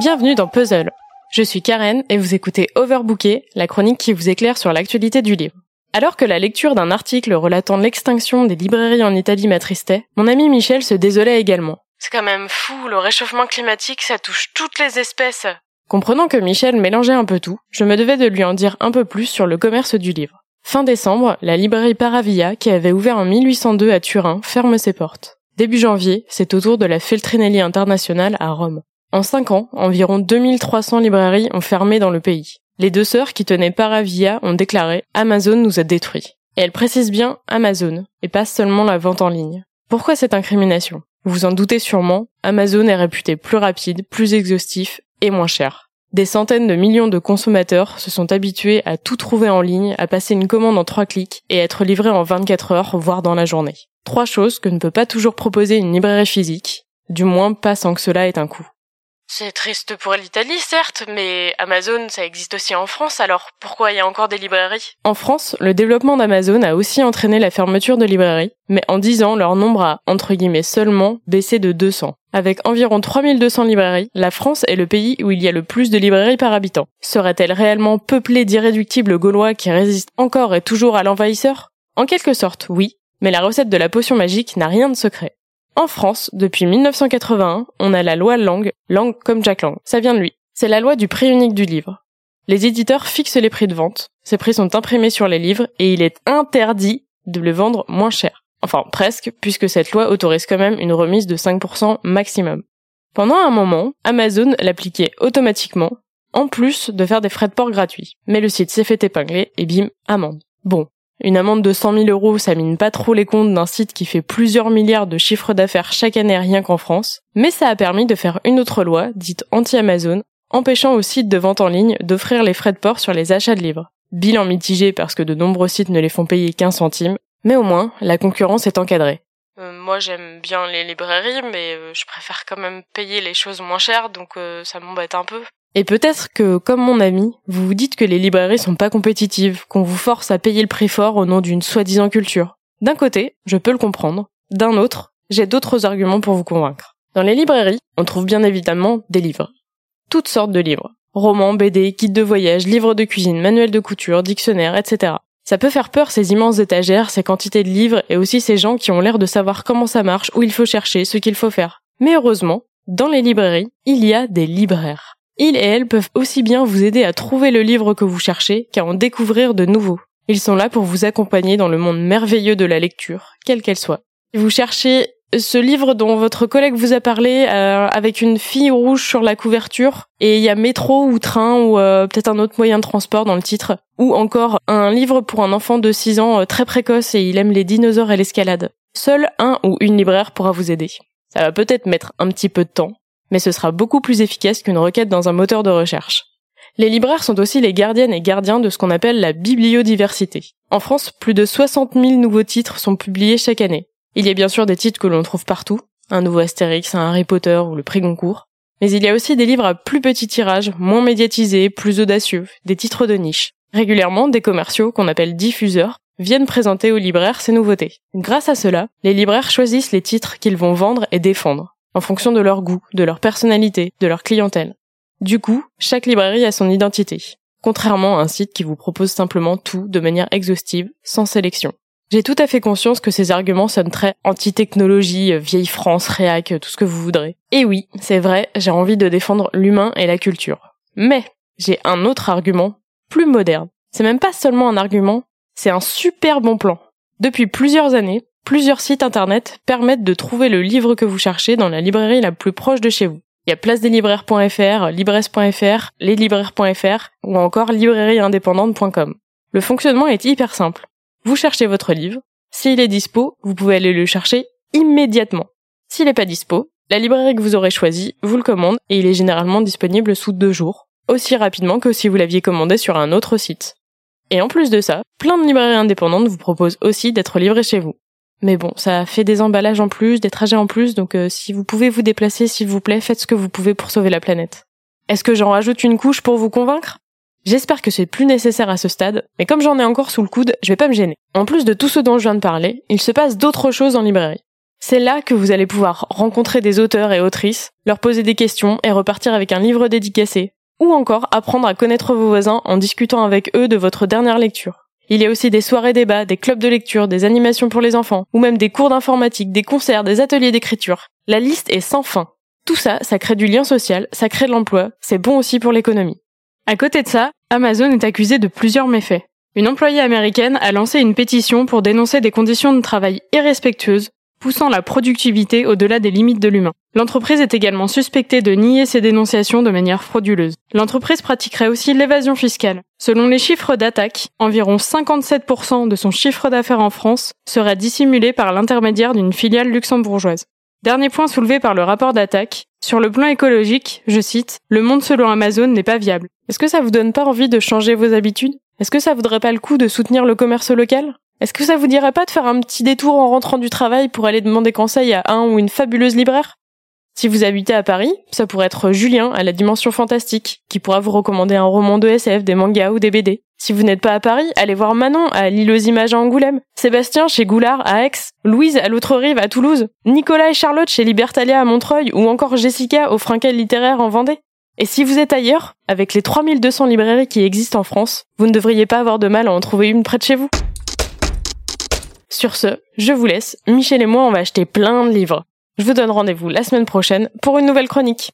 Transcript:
Bienvenue dans Puzzle. Je suis Karen et vous écoutez Overbooké, la chronique qui vous éclaire sur l'actualité du livre. Alors que la lecture d'un article relatant l'extinction des librairies en Italie m'attristait, mon ami Michel se désolait également. C'est quand même fou, le réchauffement climatique, ça touche toutes les espèces. Comprenant que Michel mélangeait un peu tout, je me devais de lui en dire un peu plus sur le commerce du livre. Fin décembre, la librairie Paravia, qui avait ouvert en 1802 à Turin, ferme ses portes. Début janvier, c'est au tour de la Feltrinelli Internationale à Rome. En cinq ans, environ 2300 librairies ont fermé dans le pays. Les deux sœurs qui tenaient Paravia ont déclaré Amazon nous a détruits. Et elles précisent bien Amazon, et pas seulement la vente en ligne. Pourquoi cette incrimination? Vous vous en doutez sûrement, Amazon est réputé plus rapide, plus exhaustif et moins cher. Des centaines de millions de consommateurs se sont habitués à tout trouver en ligne, à passer une commande en trois clics et être livrés en 24 heures, voire dans la journée. Trois choses que ne peut pas toujours proposer une librairie physique, du moins pas sans que cela ait un coût. C'est triste pour l'Italie, certes, mais Amazon, ça existe aussi en France, alors pourquoi il y a encore des librairies? En France, le développement d'Amazon a aussi entraîné la fermeture de librairies, mais en 10 ans, leur nombre a, entre guillemets seulement, baissé de 200. Avec environ 3200 librairies, la France est le pays où il y a le plus de librairies par habitant. Serait-elle réellement peuplée d'irréductibles Gaulois qui résistent encore et toujours à l'envahisseur? En quelque sorte, oui, mais la recette de la potion magique n'a rien de secret. En France, depuis 1981, on a la loi Lang, Lang comme Jack Lang. Ça vient de lui. C'est la loi du prix unique du livre. Les éditeurs fixent les prix de vente. Ces prix sont imprimés sur les livres et il est interdit de les vendre moins cher. Enfin, presque, puisque cette loi autorise quand même une remise de 5% maximum. Pendant un moment, Amazon l'appliquait automatiquement, en plus de faire des frais de port gratuits. Mais le site s'est fait épingler et bim, amende. Bon, une amende de 100 000 euros, ça mine pas trop les comptes d'un site qui fait plusieurs milliards de chiffres d'affaires chaque année rien qu'en France, mais ça a permis de faire une autre loi, dite anti-Amazon, empêchant aux sites de vente en ligne d'offrir les frais de port sur les achats de livres. Bilan mitigé parce que de nombreux sites ne les font payer qu'un centime, mais au moins, la concurrence est encadrée. Euh, moi j'aime bien les librairies, mais euh, je préfère quand même payer les choses moins chères, donc euh, ça m'embête un peu. Et peut-être que, comme mon ami, vous vous dites que les librairies sont pas compétitives, qu'on vous force à payer le prix fort au nom d'une soi-disant culture. D'un côté, je peux le comprendre. D'un autre, j'ai d'autres arguments pour vous convaincre. Dans les librairies, on trouve bien évidemment des livres. Toutes sortes de livres. Romans, BD, kits de voyage, livres de cuisine, manuels de couture, dictionnaires, etc. Ça peut faire peur ces immenses étagères, ces quantités de livres et aussi ces gens qui ont l'air de savoir comment ça marche, où il faut chercher, ce qu'il faut faire. Mais heureusement, dans les librairies, il y a des libraires. Ils et elles peuvent aussi bien vous aider à trouver le livre que vous cherchez qu'à en découvrir de nouveaux. Ils sont là pour vous accompagner dans le monde merveilleux de la lecture, quelle qu'elle soit. Vous cherchez ce livre dont votre collègue vous a parlé euh, avec une fille rouge sur la couverture et il y a métro ou train ou euh, peut-être un autre moyen de transport dans le titre ou encore un livre pour un enfant de 6 ans euh, très précoce et il aime les dinosaures et l'escalade. Seul un ou une libraire pourra vous aider. Ça va peut-être mettre un petit peu de temps, mais ce sera beaucoup plus efficace qu'une requête dans un moteur de recherche. Les libraires sont aussi les gardiennes et gardiens de ce qu'on appelle la bibliodiversité. En France, plus de 60 000 nouveaux titres sont publiés chaque année. Il y a bien sûr des titres que l'on trouve partout, un nouveau Astérix, un Harry Potter ou le prix Goncourt, mais il y a aussi des livres à plus petit tirage, moins médiatisés, plus audacieux, des titres de niche. Régulièrement, des commerciaux, qu'on appelle diffuseurs, viennent présenter aux libraires ces nouveautés. Grâce à cela, les libraires choisissent les titres qu'ils vont vendre et défendre en fonction de leur goût, de leur personnalité, de leur clientèle. Du coup, chaque librairie a son identité, contrairement à un site qui vous propose simplement tout de manière exhaustive, sans sélection. J'ai tout à fait conscience que ces arguments sonnent très anti-technologie, vieille France, réac, tout ce que vous voudrez. Et oui, c'est vrai, j'ai envie de défendre l'humain et la culture. Mais, j'ai un autre argument, plus moderne. C'est même pas seulement un argument, c'est un super bon plan. Depuis plusieurs années, Plusieurs sites internet permettent de trouver le livre que vous cherchez dans la librairie la plus proche de chez vous. Il y a placedeslibraires.fr, libresse.fr, leslibraires.fr ou encore librairieindépendante.com. Le fonctionnement est hyper simple. Vous cherchez votre livre. S'il est dispo, vous pouvez aller le chercher immédiatement. S'il n'est pas dispo, la librairie que vous aurez choisie vous le commande et il est généralement disponible sous deux jours, aussi rapidement que si vous l'aviez commandé sur un autre site. Et en plus de ça, plein de librairies indépendantes vous proposent aussi d'être livrées chez vous. Mais bon, ça fait des emballages en plus, des trajets en plus, donc euh, si vous pouvez vous déplacer, s'il vous plaît, faites ce que vous pouvez pour sauver la planète. Est-ce que j'en rajoute une couche pour vous convaincre? J'espère que c'est plus nécessaire à ce stade, mais comme j'en ai encore sous le coude, je vais pas me gêner. En plus de tout ce dont je viens de parler, il se passe d'autres choses en librairie. C'est là que vous allez pouvoir rencontrer des auteurs et autrices, leur poser des questions et repartir avec un livre dédicacé, ou encore apprendre à connaître vos voisins en discutant avec eux de votre dernière lecture. Il y a aussi des soirées débats, des clubs de lecture, des animations pour les enfants, ou même des cours d'informatique, des concerts, des ateliers d'écriture. La liste est sans fin. Tout ça, ça crée du lien social, ça crée de l'emploi, c'est bon aussi pour l'économie. À côté de ça, Amazon est accusé de plusieurs méfaits. Une employée américaine a lancé une pétition pour dénoncer des conditions de travail irrespectueuses, poussant la productivité au-delà des limites de l'humain. L'entreprise est également suspectée de nier ces dénonciations de manière frauduleuse. L'entreprise pratiquerait aussi l'évasion fiscale. Selon les chiffres d'attaque, environ 57% de son chiffre d'affaires en France serait dissimulé par l'intermédiaire d'une filiale luxembourgeoise. Dernier point soulevé par le rapport d'attaque, sur le plan écologique, je cite, Le monde selon Amazon n'est pas viable. Est-ce que ça vous donne pas envie de changer vos habitudes? Est-ce que ça voudrait pas le coup de soutenir le commerce local? Est-ce que ça vous dirait pas de faire un petit détour en rentrant du travail pour aller demander conseil à un ou une fabuleuse libraire? Si vous habitez à Paris, ça pourrait être Julien à la dimension fantastique, qui pourra vous recommander un roman de SF, des mangas ou des BD. Si vous n'êtes pas à Paris, allez voir Manon à l'île aux images à Angoulême, Sébastien chez Goulard à Aix, Louise à l'autre rive à Toulouse, Nicolas et Charlotte chez Libertalia à Montreuil ou encore Jessica au Frinquel littéraire en Vendée. Et si vous êtes ailleurs, avec les 3200 librairies qui existent en France, vous ne devriez pas avoir de mal à en trouver une près de chez vous. Sur ce, je vous laisse. Michel et moi, on va acheter plein de livres. Je vous donne rendez-vous la semaine prochaine pour une nouvelle chronique.